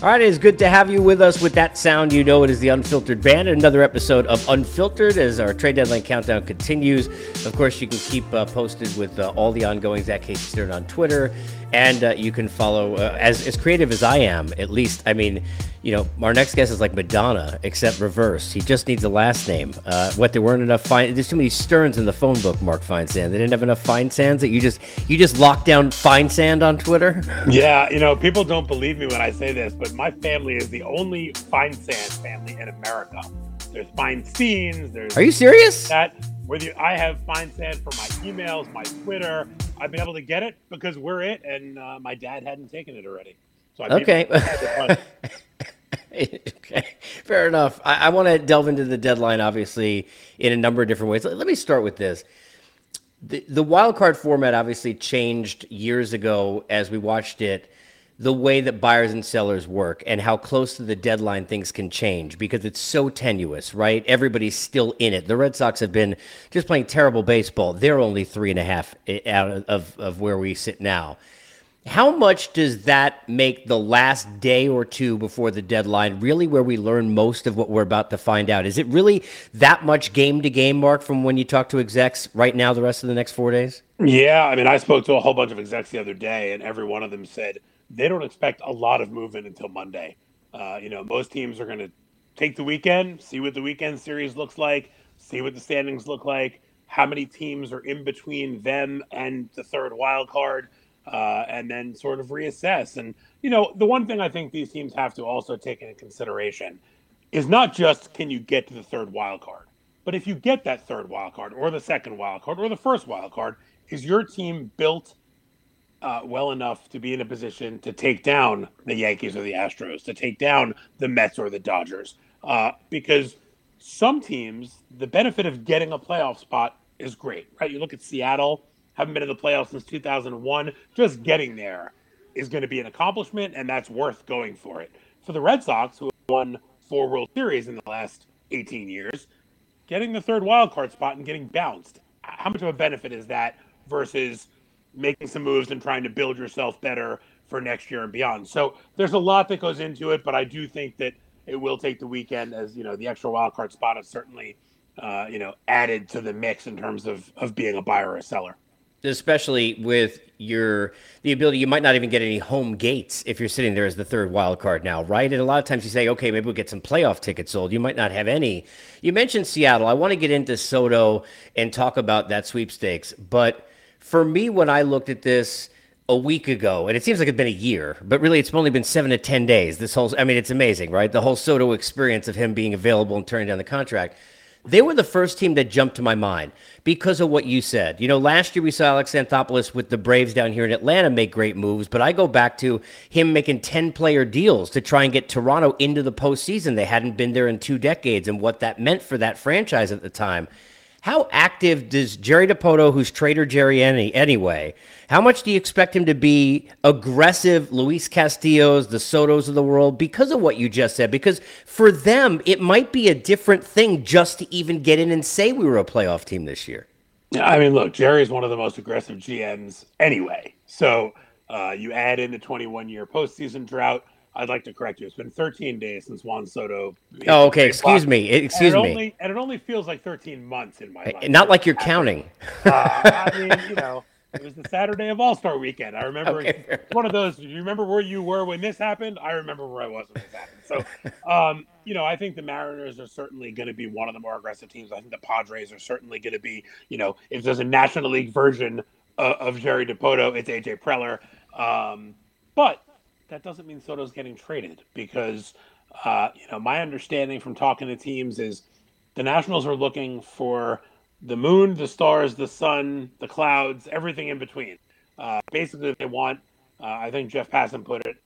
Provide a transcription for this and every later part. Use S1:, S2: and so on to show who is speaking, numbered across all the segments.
S1: All right, it is good to have you with us. With that sound, you know it is the Unfiltered Band. Another episode of Unfiltered as our trade deadline countdown continues. Of course, you can keep uh, posted with uh, all the ongoings at Casey Stern on Twitter, and uh, you can follow uh, as as creative as I am. At least, I mean, you know, our next guest is like Madonna, except reverse. He just needs a last name. Uh, what there weren't enough fine. There's too many Sterns in the phone book. Mark Feinsand. They didn't have enough Feinsands that you just you just locked down Feinsand on Twitter.
S2: Yeah, you know, people don't believe me when I say this, but my family is the only Feinsand family in America. There's Feinsteins. There's
S1: Are you serious?
S2: that whether you, I have Feinsand for my emails, my Twitter. I've been able to get it because we're it, and uh, my dad hadn't taken it already. So I
S1: Okay.
S2: made my dad the fun.
S1: okay, fair enough. I, I want to delve into the deadline, obviously, in a number of different ways. Let, let me start with this. The, the wild card format obviously changed years ago as we watched it, the way that buyers and sellers work and how close to the deadline things can change because it's so tenuous, right? Everybody's still in it. The Red Sox have been just playing terrible baseball. They're only three and a half out of, of where we sit now. How much does that make the last day or two before the deadline really where we learn most of what we're about to find out? Is it really that much game to game, Mark, from when you talk to execs right now, the rest of the next four days?
S2: Yeah, I mean, I spoke to a whole bunch of execs the other day, and every one of them said they don't expect a lot of movement until Monday. Uh, you know, most teams are going to take the weekend, see what the weekend series looks like, see what the standings look like, how many teams are in between them and the third wild card, uh, and then sort of reassess. And you know, the one thing I think these teams have to also take into consideration is not just can you get to the third wild card, but if you get that third wild card or the second wild card or the first wild card, is your team built uh, well enough to be in a position to take down the Yankees or the Astros, to take down the Mets or the Dodgers? Uh, because some teams, the benefit of getting a playoff spot is great, right? You look at Seattle, haven't been in the playoffs since 2001. Just getting there is going to be an accomplishment, and that's worth going for it. For the Red Sox, who have won four World Series in the last 18 years, getting the third wild card spot and getting bounced, how much of a benefit is that versus making some moves and trying to build yourself better for next year and beyond? So there's a lot that goes into it, but I do think that it will take the weekend as you know the extra wild card spot is certainly uh, you know added to the mix in terms of of being a buyer or a seller.
S1: Especially with your the ability you might not even get any home gates if you're sitting there as the third wild card now right? And a lot of times you say okay maybe we'll get some playoff tickets sold. You might not have any. You mentioned seattle. I want to get into soto and talk about that sweepstakes but for me when i looked at this a week ago and it seems like it's been a year but really it's only been seven to ten days this whole i mean it's amazing right the whole soto experience of him being available and turning down the contract they were the first team that jumped to my mind because of what you said. You know, last year we saw Alex Anthopoulos with the Braves down here in Atlanta make great moves, but I go back to him making 10 player deals to try and get Toronto into the postseason. They hadn't been there in two decades and what that meant for that franchise at the time. How active does Jerry Dipoto, who's Trader Jerry any, anyway, how much do you expect him to be aggressive, Luis Castillo's, the Sotos of the world, because of what you just said? Because for them, it might be a different thing just to even get in and say we were a playoff team this year.
S2: I mean, look, Jerry is one of the most aggressive GMs anyway. So uh, you add in the 21 year postseason drought. I'd like to correct you. It's been 13 days since Juan Soto.
S1: Oh, okay. Excuse me. Excuse
S2: and
S1: me.
S2: Only, and it only feels like 13 months in my life.
S1: Not like you're counting.
S2: Uh, I mean, you know, it was the Saturday of All Star Weekend. I remember
S1: Okay,
S2: one of those. Do you remember where you were when this happened? I remember where I was when this happened. So, um, you know, I think the Mariners are certainly going to be one of the more aggressive teams. I think the Padres are certainly going to be. You know, if there's a National League version of, of Jerry Dipoto, it's AJ Preller. Um, but that doesn't mean Soto's getting traded because Uh, you know, my understanding from talking to teams is the Nationals are looking for the moon, the stars, the sun, the clouds, everything in between. Uh, basically, they want, uh, I think Jeff Passan put it,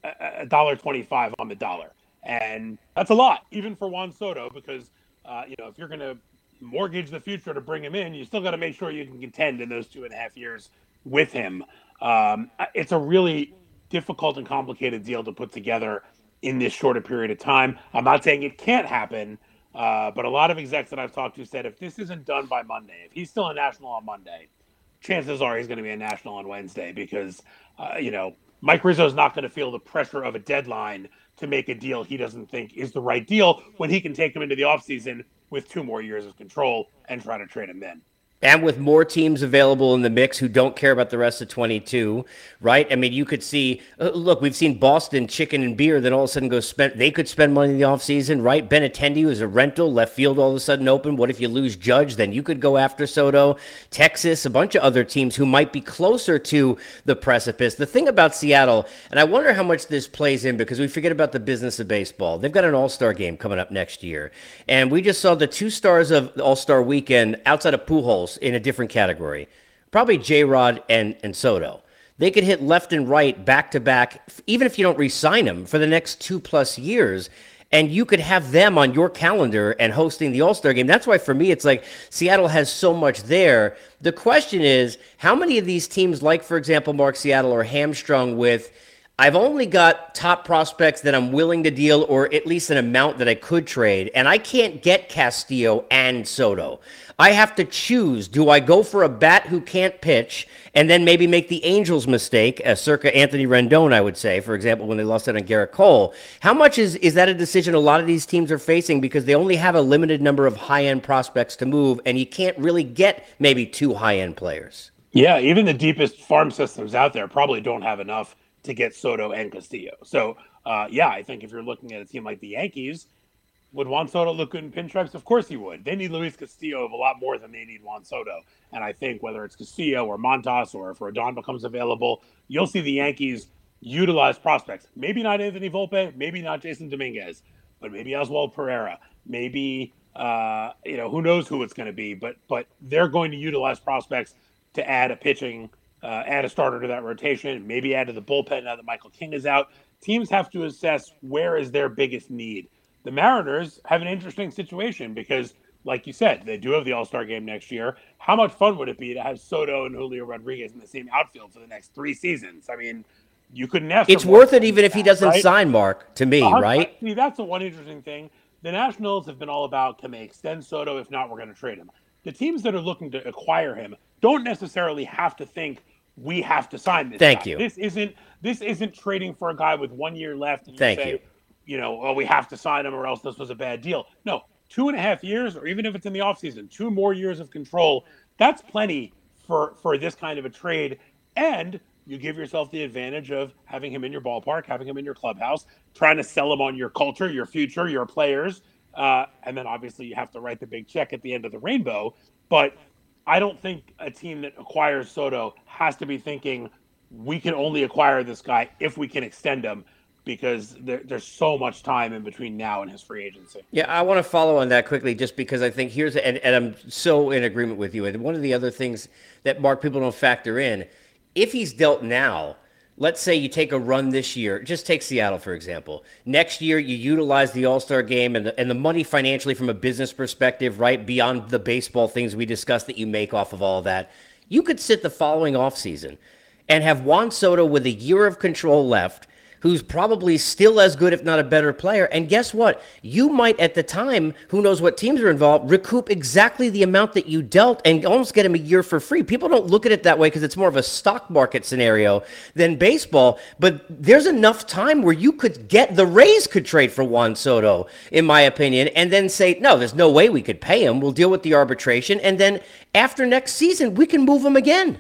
S2: a dollar twenty-five on the dollar, and that's a lot, even for Juan Soto, because uh, you know if you're going to mortgage the future to bring him in, you still got to make sure you can contend in those two and a half years with him. Um, it's a really difficult and complicated deal to put together in this shorter period of time. I'm not saying it can't happen, uh, but a lot of execs that I've talked to said if this isn't done by Monday, if he's still a national on Monday, chances are he's going to be a national on Wednesday because, uh, you know, Mike Rizzo is not going to feel the pressure of a deadline to make a deal he doesn't think is the right deal when he can take him into the offseason with two more years of control and try to trade him then
S1: and with more teams available in the mix who don't care about the rest of 22, right? I mean, you could see, uh, look, we've seen Boston chicken and beer, then all of a sudden go spend, they could spend money in the offseason, right? Benintendi was a rental, left field all of a sudden open. What if you lose Judge? Then you could go after Soto, Texas, a bunch of other teams who might be closer to the precipice. The thing about Seattle, and I wonder how much this plays in because we forget about the business of baseball. They've got an all star game coming up next year. And we just saw the two stars of All Star weekend outside of Pujols in a different category. Probably J Rod and, and Soto. They could hit left and right back to back, even if you don't re sign them for the next two plus years. And you could have them on your calendar and hosting the All Star game. That's why, for me, it's like Seattle has so much there. The question is how many of these teams, like, for example, Mark Seattle, are hamstrung with I've only got top prospects that I'm willing to deal, or at least an amount that I could trade, and I can't get Castillo and Soto. I have to choose. Do I go for a bat who can't pitch and then maybe make the Angels mistake, uh, circa Anthony Rendon, I would say, for example, when they lost out on Gerrit Cole? How much is, is that a decision a lot of these teams are facing because they only have a limited number of high end prospects to move, and you can't really get maybe two high end players?
S2: Yeah, even the deepest farm systems out there probably don't have enough to get Soto and Castillo. So, uh, yeah, I think if you're looking at a team like the Yankees, would Juan Soto look good in pinstripes? Of course he would. They need Luis Castillo a lot more than they need Juan Soto. And I think whether it's Castillo or Montas or if Rodon becomes available, you'll see the Yankees utilize prospects. Maybe not Anthony Volpe, maybe not Jasson Dominguez, but maybe Oswald Peraza, maybe uh, you know who knows who it's going to be. But but they're going to utilize prospects to add a pitching uh, add a starter to that rotation, maybe add to the bullpen now that Michael King is out. Teams have to assess where is their biggest need. The Mariners have an interesting situation because, like you said, they do have the All Star game next year. How much fun would it be to have Soto and Julio Rodriguez in the same outfield for the next three seasons? I mean, you couldn't ask.
S1: It's worth it even if he doesn't right? sign, Mark. To me, uh, right?
S2: See, that's the one interesting thing. The Nationals have been all about can they extend Soto? If not, we're going to trade him. The teams that are looking to acquire him don't necessarily have to think we have to sign this.
S1: Thank
S2: guy.
S1: you.
S2: This isn't this isn't trading for a guy with one year left.
S1: And you Thank say, you.
S2: You know, well, we have to sign him or else this was a bad deal. No, two and a half years, or even if it's in the offseason, two more years of control. That's plenty for for this kind of a trade. And you give yourself the advantage of having him in your ballpark, having him in your clubhouse, trying to sell him on your culture, your future, your players. Uh, and then obviously you have to write the big check at the end of the rainbow. But I don't think a team that acquires Soto has to be thinking we can only acquire this guy if we can extend him because there, there's so much time in between now and his free agency.
S1: Yeah, I want to follow on that quickly just because I think here's, and, and I'm so in agreement with you. And one of the other things that, Mark, people don't factor in if he's dealt now, let's say you take a run this year, just take Seattle, for example. Next year, you utilize the All Star game and the, and the money financially from a business perspective, right? Beyond the baseball things we discussed that you make off of all of that. You could sit the following offseason and have Juan Soto with a year of control left who's probably still as good, if not a better player. And guess what? You might, at the time, who knows what teams are involved, recoup exactly the amount that you dealt and almost get him a year for free. People don't look at it that way because it's more of a stock market scenario than baseball. But there's enough time where you could get the Rays could trade for Juan Soto, in my opinion, and then say, no, there's no way we could pay him. We'll deal with the arbitration. And then after next season, we can move him again.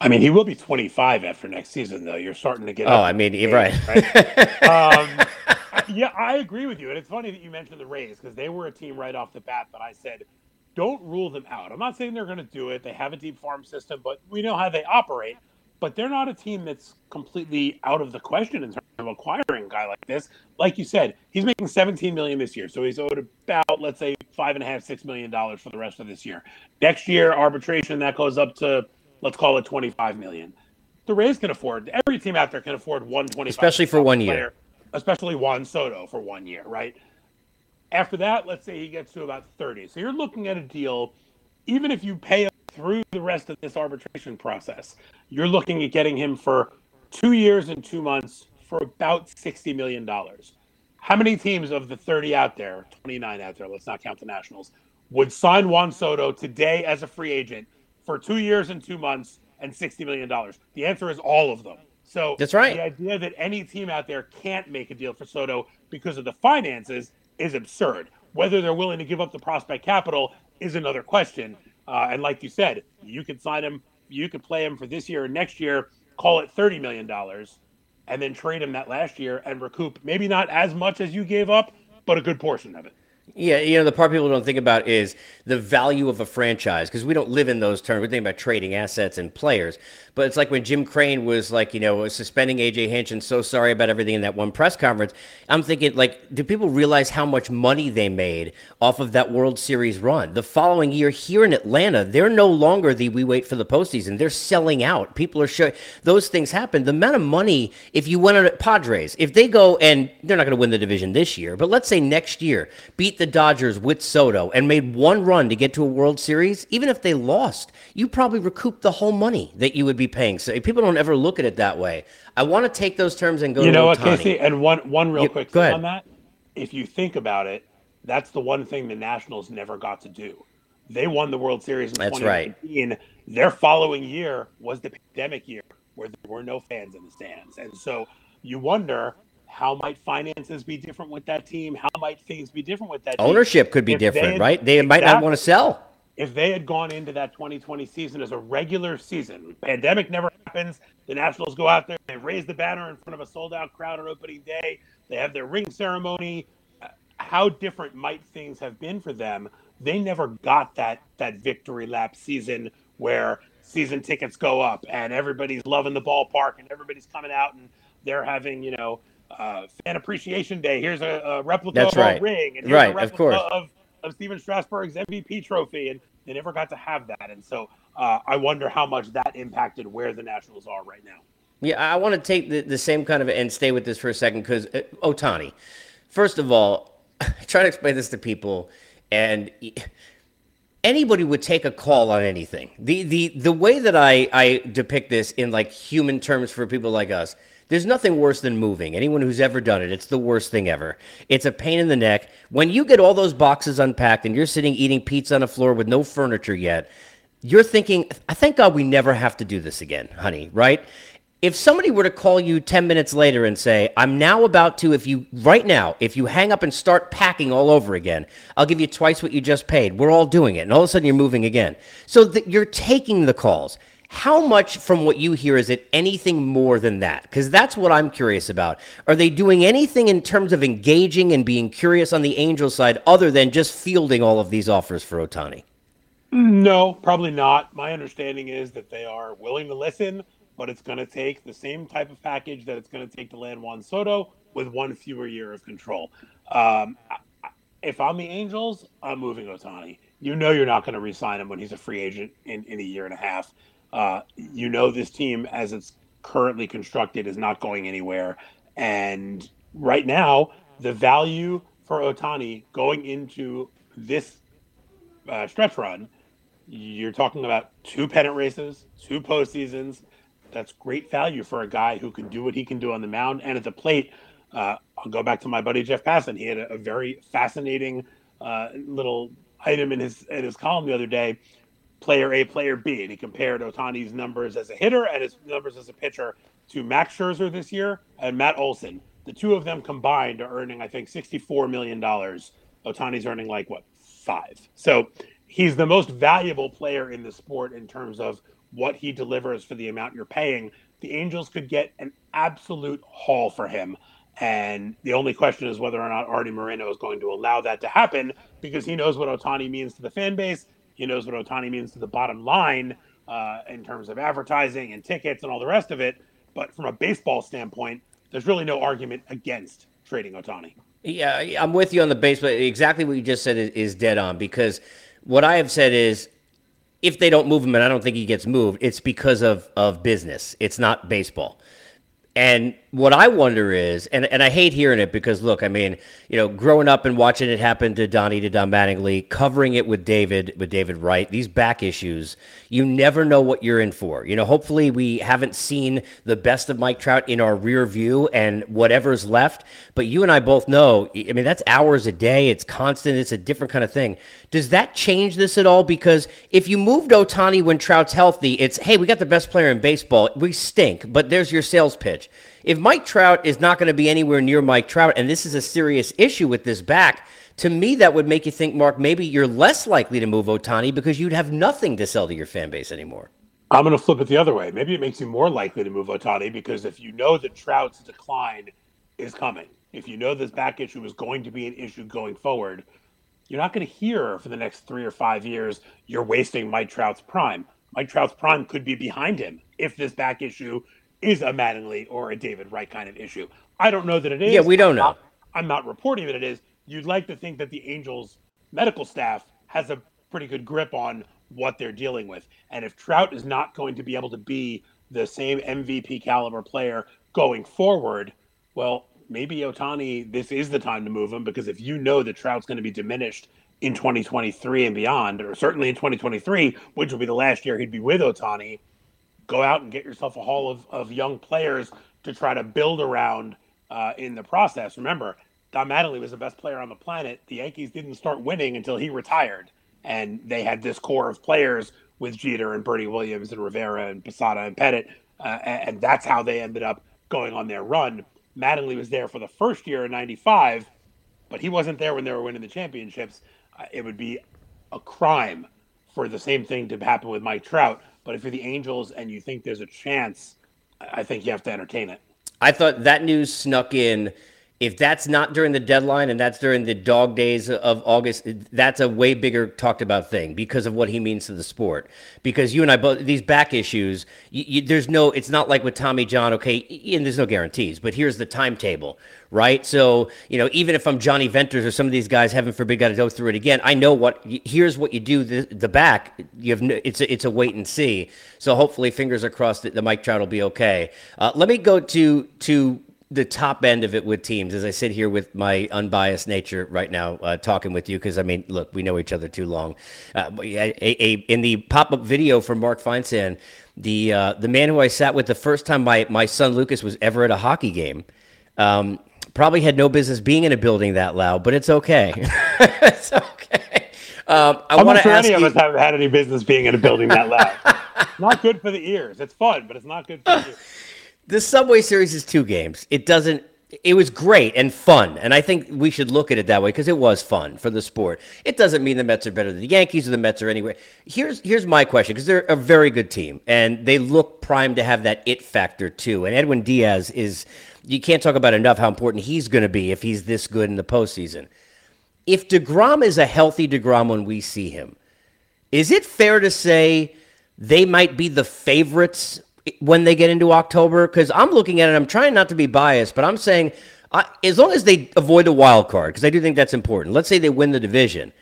S2: I mean, he will be 25 after next season, though. You're starting to get.
S1: Oh, I mean, you're right.
S2: right? um, yeah, I agree with you, and it's funny that you mentioned the Rays because they were a team right off the bat that I said don't rule them out. I'm not saying they're going to do it. They have a deep farm system, but we know how they operate. But they're not a team that's completely out of the question in terms of acquiring a guy like this. Like you said, he's making 17 million this year, so he's owed about let's say five and a half, six million dollars for the rest of this year. Next year, arbitration that goes up to let's call it 25 million. The Rays can afford every team out there can afford 125,
S1: especially for one
S2: player,
S1: year,
S2: especially Juan Soto for one year, right? After that, let's say he gets to about 30. So you're looking at a deal, even if you pay him through the rest of this arbitration process, you're looking at getting him for two years and two months for about $60 million. How many teams of the 30 out there, 29 out there, let's not count the Nationals, would sign Juan Soto today as a free agent for two years and two months and $60 million? The answer is all of them. So
S1: that's right.
S2: The idea that any team out there can't make a deal for Soto because of the finances is absurd. Whether they're willing to give up the prospect capital is another question. Uh, and like you said, you could sign him, you could play him for this year and next year, call it $30 million, and then trade him that last year and recoup maybe not as much as you gave up, but a good portion of it.
S1: Yeah, you know, the part people don't think about is the value of a franchise because we don't live in those terms. We think about trading assets and players. But it's like when Jim Crane was like, you know, suspending AJ Hinch and so sorry about everything in that one press conference. I'm thinking, like, do people realize how much money they made off of that World Series run? The following year here in Atlanta, they're no longer the we wait for the postseason. They're selling out. People are showing those things happen. The amount of money, if you went on Padres, if they go and they're not going to win the division this year, but let's say next year, beat the Dodgers with Soto and made one run to get to a World Series, even if they lost, you probably recoup the whole money that you would be paying. So people don't ever look at it that way. I want to take those terms and go.
S2: You know what. Casey? And one one real
S1: Yeah,
S2: quick thing
S1: ahead.
S2: on that. If you think about it, that's the one thing the Nationals never got to do. They won the World Series in
S1: That's right.
S2: 2019. Their following year was the pandemic year where there were no fans in the stands. And so you wonder how might finances be different with that team? How might things be different with that team?
S1: Ownership could be
S2: If they
S1: different,
S2: had-
S1: right? They might not want to sell.
S2: if they had gone into that 2020 season as a regular season, pandemic never happens. The Nationals go out there, they raise the banner in front of a sold out crowd on opening day. They have their ring ceremony. Uh, How different might things have been for them? They never got that that victory lap season where season tickets go up and everybody's loving the ballpark and everybody's coming out and they're having you know uh, fan appreciation day. Here's a, a replica
S1: That's
S2: of our
S1: right.
S2: ring and here's
S1: Right,
S2: a
S1: of
S2: replica
S1: course.
S2: of of Stephen Strasburg's MVP trophy, and they never got to have that. And so uh, I wonder how much that impacted where the Nationals are right now.
S1: Yeah, I want to take the, the same kind of and stay with this for a second because uh, Ohtani. First of all, try to explain this to people, and anybody would take a call on anything. The the the way that I I depict this in like human terms for people like us. There's nothing worse than moving. Anyone who's ever done it, it's the worst thing ever. It's a pain in the neck. When you get all those boxes unpacked and you're sitting eating pizza on the floor with no furniture yet, you're thinking, I thank God we never have to do this again, honey, right? If somebody were to call you 10 minutes later and say, I'm now about to, if you, right now, if you hang up and start packing all over again, I'll give you twice what you just paid. We're all doing it. And all of a sudden you're moving again. So that you're taking the calls. How much from what you hear is it anything more than that? Because that's what I'm curious about. Are they doing anything in terms of engaging and being curious on the Angel side other than just fielding all of these offers for Ohtani?
S2: No, probably not. My understanding is that they are willing to listen, but it's going to take the same type of package that it's going to take to land Juan Soto with one fewer year of control. Um, if I'm the Angels, I'm moving Ohtani. You know you're not going to re-sign him when he's a free agent in, in a year and a half. Uh, you know this team, as it's currently constructed, is not going anywhere. And right now, the value for Ohtani going into this uh, stretch run, you're talking about two pennant races, two postseasons. That's great value for a guy who can do what he can do on the mound and at the plate. Uh, I'll go back to my buddy Jeff Passan. He had a, a very fascinating uh, little item in his in his column the other day. Player A, player B, and he compared Ohtani's numbers as a hitter and his numbers as a pitcher to Max Scherzer this year and Matt Olson. The two of them combined are earning, I think, sixty-four million dollars. Ohtani's earning like what five. So he's the most valuable player in the sport in terms of what he delivers for the amount you're paying. The Angels could get an absolute haul for him. And the only question is whether or not Artie Moreno is going to allow that to happen because he knows what Ohtani means to the fan base. He knows what Ohtani means to the bottom line uh, in terms of advertising and tickets and all the rest of it. But from a baseball standpoint, there's really no argument against trading Ohtani.
S1: Yeah, I'm with you on the baseball. exactly what you just said is, is dead on because what I have said is if they don't move him and I don't think he gets moved, it's because of of business. It's not baseball. And what I wonder is, and, and I hate hearing it because look, I mean, you know, growing up and watching it happen to Donnie to Don Mattingly, covering it with David, with David Wright, these back issues, you never know what you're in for. You know, hopefully we haven't seen the best of Mike Trout in our rear view and whatever's left. But you and I both know, I mean, that's hours a day. It's constant. It's a different kind of thing. Does that change this at all? Because if you moved Ohtani when Trout's healthy, it's, hey, we got the best player in baseball. We stink, but there's your sales pitch. If Mike Trout is not going to be anywhere near Mike Trout, and this is a serious issue with this back, to me, that would make you think, Mark, maybe you're less likely to move Ohtani because you'd have nothing to sell to your fan base anymore.
S2: I'm going to flip it the other way. Maybe it makes you more likely to move Ohtani because if you know that Trout's decline is coming, if you know this back issue is going to be an issue going forward, you're not going to hear for the next three or five years, you're wasting Mike Trout's prime. Mike Trout's prime could be behind him if this back issue is a Mattingly or a David Wright kind of issue. I don't know that it is.
S1: Yeah, we don't
S2: I'm
S1: know.
S2: Not, I'm not reporting that it is. You'd like to think that the Angels medical staff has a pretty good grip on what they're dealing with. And if Trout is not going to be able to be the same MVP caliber player going forward, well, maybe Ohtani, this is the time to move him because if you know that Trout's going to be diminished in 2023 and beyond, or certainly in 2023, which will be the last year he'd be with Ohtani, go out and get yourself a haul of, of young players to try to build around uh, in the process. Remember, Don Mattingly was the best player on the planet. The Yankees didn't start winning until he retired, and they had this core of players with Jeter and Bernie Williams and Rivera and Posada and Pettitte, uh, and that's how they ended up going on their run. Mattingly was there for the first year in '95, but he wasn't there when they were winning the championships. Uh, it would be a crime for the same thing to happen with Mike Trout. But if you're the Angels and you think there's a chance, I think you have to entertain it.
S1: I thought that news snuck in. If that's not during the deadline and that's during the dog days of August, that's a way bigger talked about thing because of what he means to the sport. Because you and I both, these back issues, you, you, there's no, it's not like with Tommy John, okay, and there's no guarantees, but here's the timetable, right? So, you know, even if I'm Jonny Venters or some of these guys, heaven forbid, got to go through it again, I know what, here's what you do the, the back. You have, no, it's a, it's a wait and see. So hopefully, fingers are crossed that the Mike Trout will be okay. Uh, let me go to, to, the top end of it with teams as I sit here with my unbiased nature right now, uh, talking with you. Cause I mean, look, we know each other too long. Uh, a, a, in the pop up video from Mark Feinsand, the, uh, the man who I sat with the first time my, my son Lucas was ever at a hockey game, um, probably had no business being in a building that loud, but it's okay. it's okay. Um, I
S2: want
S1: to
S2: sure
S1: ask
S2: any
S1: you,
S2: of us haven't had any business being in a building that loud. not good for the ears. It's fun, but it's not good for the ears.
S1: The Subway Series is two games. It doesn't. It was great and fun, and I think we should look at it that way because it was fun for the sport. It doesn't mean the Mets are better than the Yankees or the Mets are anywhere. Here's here's my question because they're a very good team and they look primed to have that it factor too. And Edwin Diaz is you can't talk about enough how important he's going to be if he's this good in the postseason. If Degrom is a healthy Degrom when we see him, is it fair to say they might be the favorites when they get into October? Because I'm looking at it, I'm trying not to be biased, but I'm saying as long as they avoid a wild card, because I do think that's important. Let's say they win the division.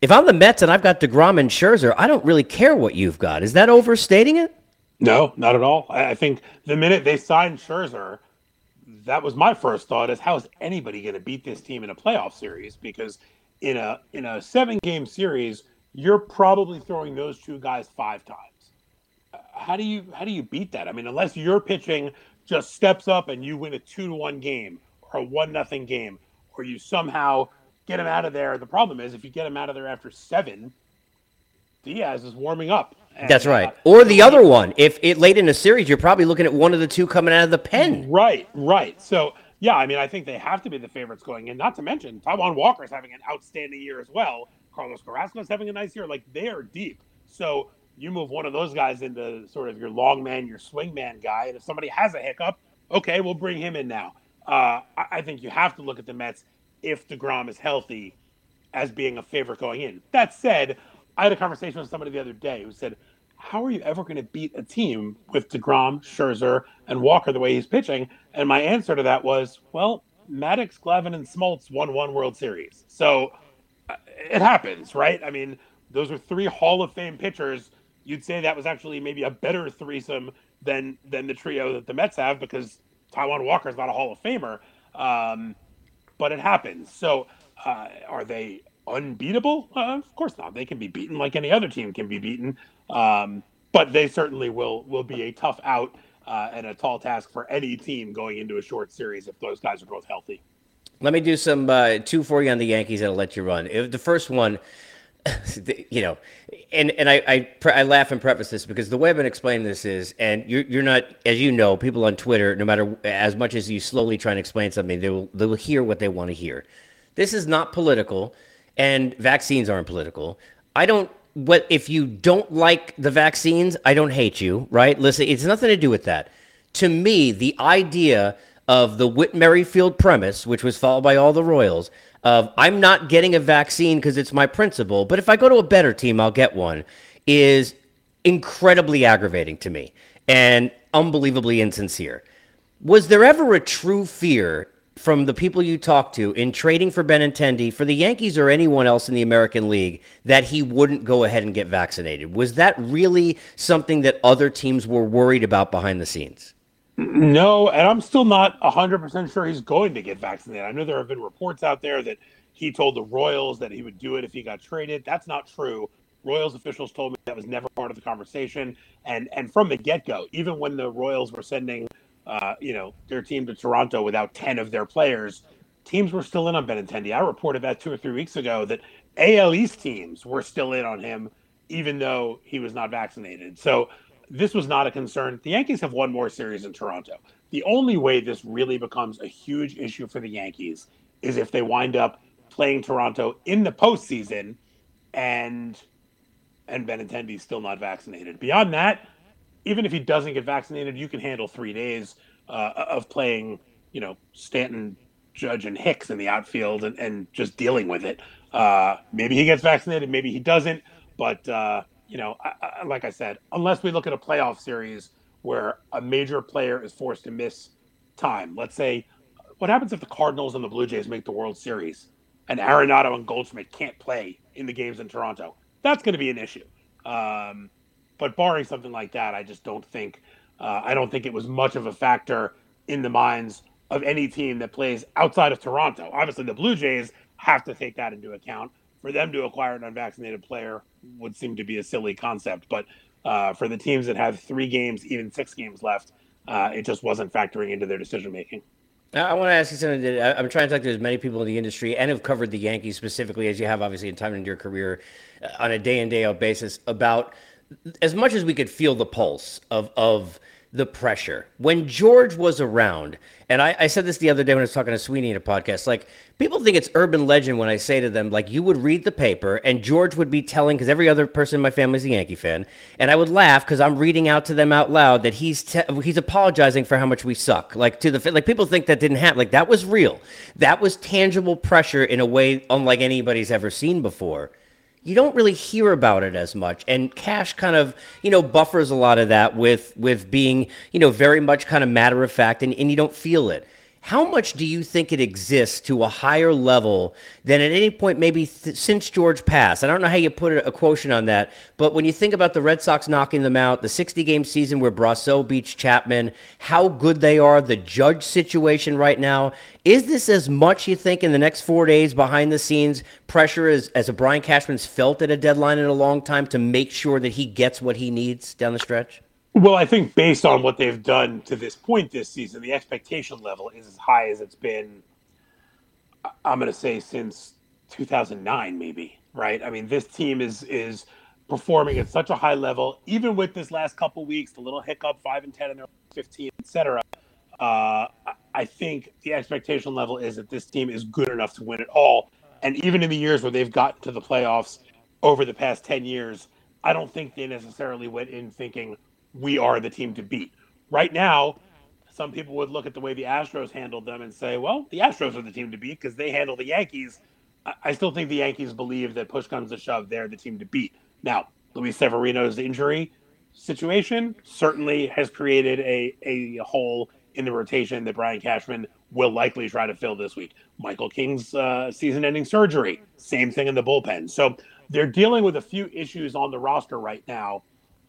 S1: If I'm the Mets and I've got DeGrom and Scherzer, I don't really care what you've got. Is that overstating it?
S2: No, not at all. I, I think the minute they signed Scherzer, that was my first thought: is how is anybody going to beat this team in a playoff series? Because in a in a seven game series, you're probably throwing those two guys five times how do you how do you beat that? I mean, unless your pitching just steps up and you win a two to one game or a one nothing game, or you somehow get him out of there. The problem is if you get him out of there after seven, Diaz is warming up.
S1: And, That's right. Uh, or the other one. If it late in a series, you're probably looking at one of the two coming out of the pen.
S2: Right, right. So yeah, I mean, I think they have to be the favorites going in. Not to mention, Taijuan Walker is having an outstanding year as well. Carlos Carrasco is having a nice year. Like they are deep. So you move one of those guys into sort of your long man, your swing man guy, and if somebody has a hiccup, okay, we'll bring him in now. Uh, I, I think you have to look at the Mets if Degrom is healthy as being a favorite going in. That said, I had a conversation with somebody the other day who said, how are you ever going to beat a team with DeGrom, Scherzer, and Walker the way he's pitching? And my answer to that was, well, Maddux, Glavine, and Smoltz won one World Series. So uh, it happens, right? I mean, those are three Hall of Fame pitchers. You'd say that was actually maybe a better threesome than than the trio that the Mets have because Taijuan Walker is not a Hall of Famer. Um, but it happens. So uh, are they unbeatable? Uh, of course not. They can be beaten like any other team can be beaten. Um, but they certainly will will be a tough out uh, and a tall task for any team going into a short series if those guys are both healthy.
S1: Let me do some uh, two for you on the Yankees. I'll let you run. If the first one, you know, and and I, I, I laugh and preface this because the way I've been explaining this is, and you're you're not, as you know, people on Twitter, no matter as much as you slowly try and explain something, they will they will hear what they want to hear. This is not political, and vaccines aren't political. I don't what if you don't like the vaccines, I don't hate you, right? Listen, it's nothing to do with that. To me, the idea of the Whit Merrifield premise, which was followed by all the Royals, of I'm not getting a vaccine because it's my principle, but if I go to a better team, I'll get one, is incredibly aggravating to me and unbelievably insincere. Was there ever a true fear from the people you talked to in trading for Benintendi for the Yankees or anyone else in the American League that he wouldn't go ahead and get vaccinated? Was that really something that other teams were worried about behind the scenes?
S2: No, and I'm still not 100% sure he's going to get vaccinated. I know there have been reports out there that he told the Royals that he would do it if he got traded. That's not true. Royals officials told me that was never part of the conversation. And and from the get go, even when the Royals were sending uh, you know, their team to Toronto without 10 of their players, teams were still in on Benintendi. I reported that two or three weeks ago that AL East teams were still in on him, even though he was not vaccinated. So this was not a concern. The Yankees have won more series in Toronto. The only way this really becomes a huge issue for the Yankees is if they wind up playing Toronto in the postseason and and Benintendi's still not vaccinated. Beyond that, even if he doesn't get vaccinated, you can handle three days uh, of playing, you know, Stanton, Judge, and Hicks in the outfield and, and just dealing with it. Uh, maybe he gets vaccinated, maybe he doesn't. But, uh, you know, I, I, like I said, unless we look at a playoff series where a major player is forced to miss time, let's say, what happens if the Cardinals and the Blue Jays make the World Series and Arenado and Goldschmidt can't play in the games in Toronto? That's going to be an issue. Um, but barring something like that, I just don't think uh, I don't think it was much of a factor in the minds of any team that plays outside of Toronto. Obviously, the Blue Jays have to take that into account. For them to acquire an unvaccinated player would seem to be a silly concept, but uh, for the teams that have three games, even six games left, uh, it just wasn't factoring into their decision making.
S1: I want to ask you something. That I'm trying to talk to as many people in the industry and have covered the Yankees specifically as you have, obviously, in time in your career uh, on a day in day out basis about as much as we could feel the pulse of of the pressure when George was around, and I, I, said this the other day when I was talking to Sweeney in a podcast. Like people think it's urban legend when I say to them, like you would read the paper and George would be telling because every other person in my family is a Yankee fan, and I would laugh because I'm reading out to them out loud that he's te- he's apologizing for how much we suck. Like to the like people think that didn't happen. Like that was real. That was tangible pressure in a way unlike anybody's ever seen before you don't really hear about it as much. And cash kind of you know buffers a lot of that with with being you know very much kind of matter of fact and, and you don't feel it how much do you think it exists to a higher level than at any point, maybe th- since George passed? I don't know how you put a, a quotient on that, but when you think about the Red Sox knocking them out, the 60 game season where Brosseau beats Chapman, how good they are, the judge situation right now, is this as much, you think, in the next four days behind the scenes pressure as, as a Brian Cashman's felt at a deadline in a long time to make sure that he gets what he needs down the stretch?
S2: Well, I think based on what they've done to this point this season, the expectation level is as high as it's been. I'm going to say since 2009, maybe. Right? I mean, this team is is performing at such a high level, even with this last couple weeks, the little hiccup, five and ten and 15, etc. Uh, I think the expectation level is that this team is good enough to win it all. And even in the years where they've gotten to the playoffs over the past 10 years, I don't think they necessarily went in thinking, we are the team to beat. Right now, some people would look at the way the Astros handled them and say, well, the Astros are the team to beat because they handle the Yankees. I still think the Yankees believe that push comes to shove, they're the team to beat. Now, Luis Severino's injury situation certainly has created a, a hole in the rotation that Brian Cashman will likely try to fill this week. Michael King's uh, season ending surgery, same thing in the bullpen. So they're dealing with a few issues on the roster right now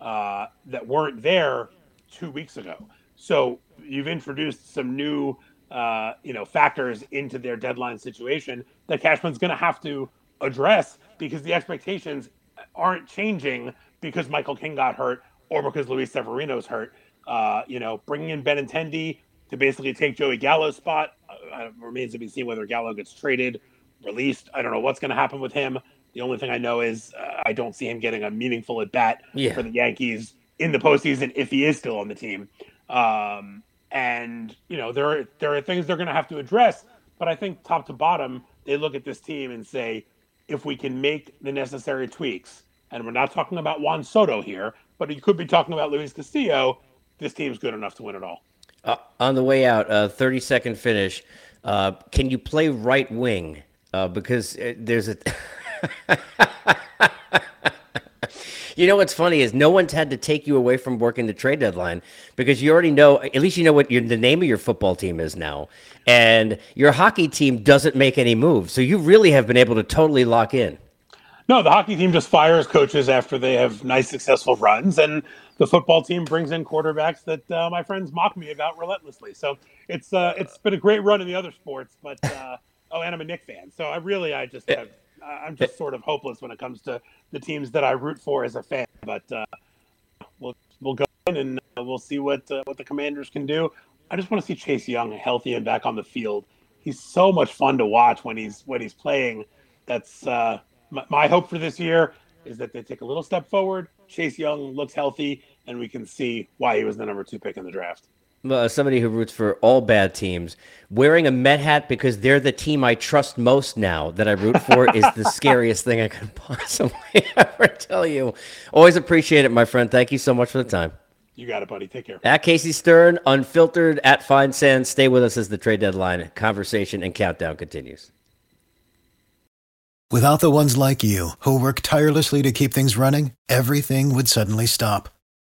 S2: uh, that weren't there two weeks ago. So you've introduced some new, uh, you know, factors into their deadline situation that Cashman's going to have to address because the expectations aren't changing because Michael King got hurt or because Luis Severino's hurt. Uh, you know, bringing in Benintendi to basically take Joey Gallo's spot uh, remains to be seen whether Gallo gets traded, released. I don't know what's going to happen with him. The only thing I know is uh, I don't see him getting a meaningful at bat yeah. for the Yankees in the postseason if he is still on the team. Um, and you know there are there are things they're going to have to address. But I think top to bottom, they look at this team and say, if we can make the necessary tweaks, and we're not talking about Juan Soto here, but you could be talking about Luis Castillo. This team's good enough to win it all.
S1: Uh, on the way out, uh, 30 second finish. Uh, can you play right wing? Uh, because uh, there's a. you know what's funny is no one's had to take you away from working the trade deadline because you already know at least you know what your, the name of your football team is now. And your hockey team doesn't make any moves. So you really have been able to totally lock in.
S2: No the hockey team just fires coaches after they have nice successful runs. And the football team brings in quarterbacks that uh, my friends mock me about relentlessly. So it's uh, it's been a great run in the other sports but uh, oh and i'm a Knick fan. So i really i just have I'm just sort of hopeless when it comes to the teams that I root for as a fan. But uh, we'll we'll go in and uh, we'll see what uh, what the Commanders can do. I just want to see Chase Young healthy and back on the field. He's so much fun to watch when he's when he's playing. That's uh, my, my hope for this year is that they take a little step forward. Chase Young looks healthy, and we can see why he was the number two pick in the draft
S1: uh, somebody who roots for all bad teams, wearing a Met hat because they're the team I trust most now that I root for is the scariest thing I could possibly ever tell you. Always appreciate it, my friend. Thank you so much for the time.
S2: You got it, buddy. Take care.
S1: At Casey Stern, unfiltered at Feinsand. Stay with us as the trade deadline conversation and countdown continues.
S3: Without the ones like you who work tirelessly to keep things running, everything would suddenly stop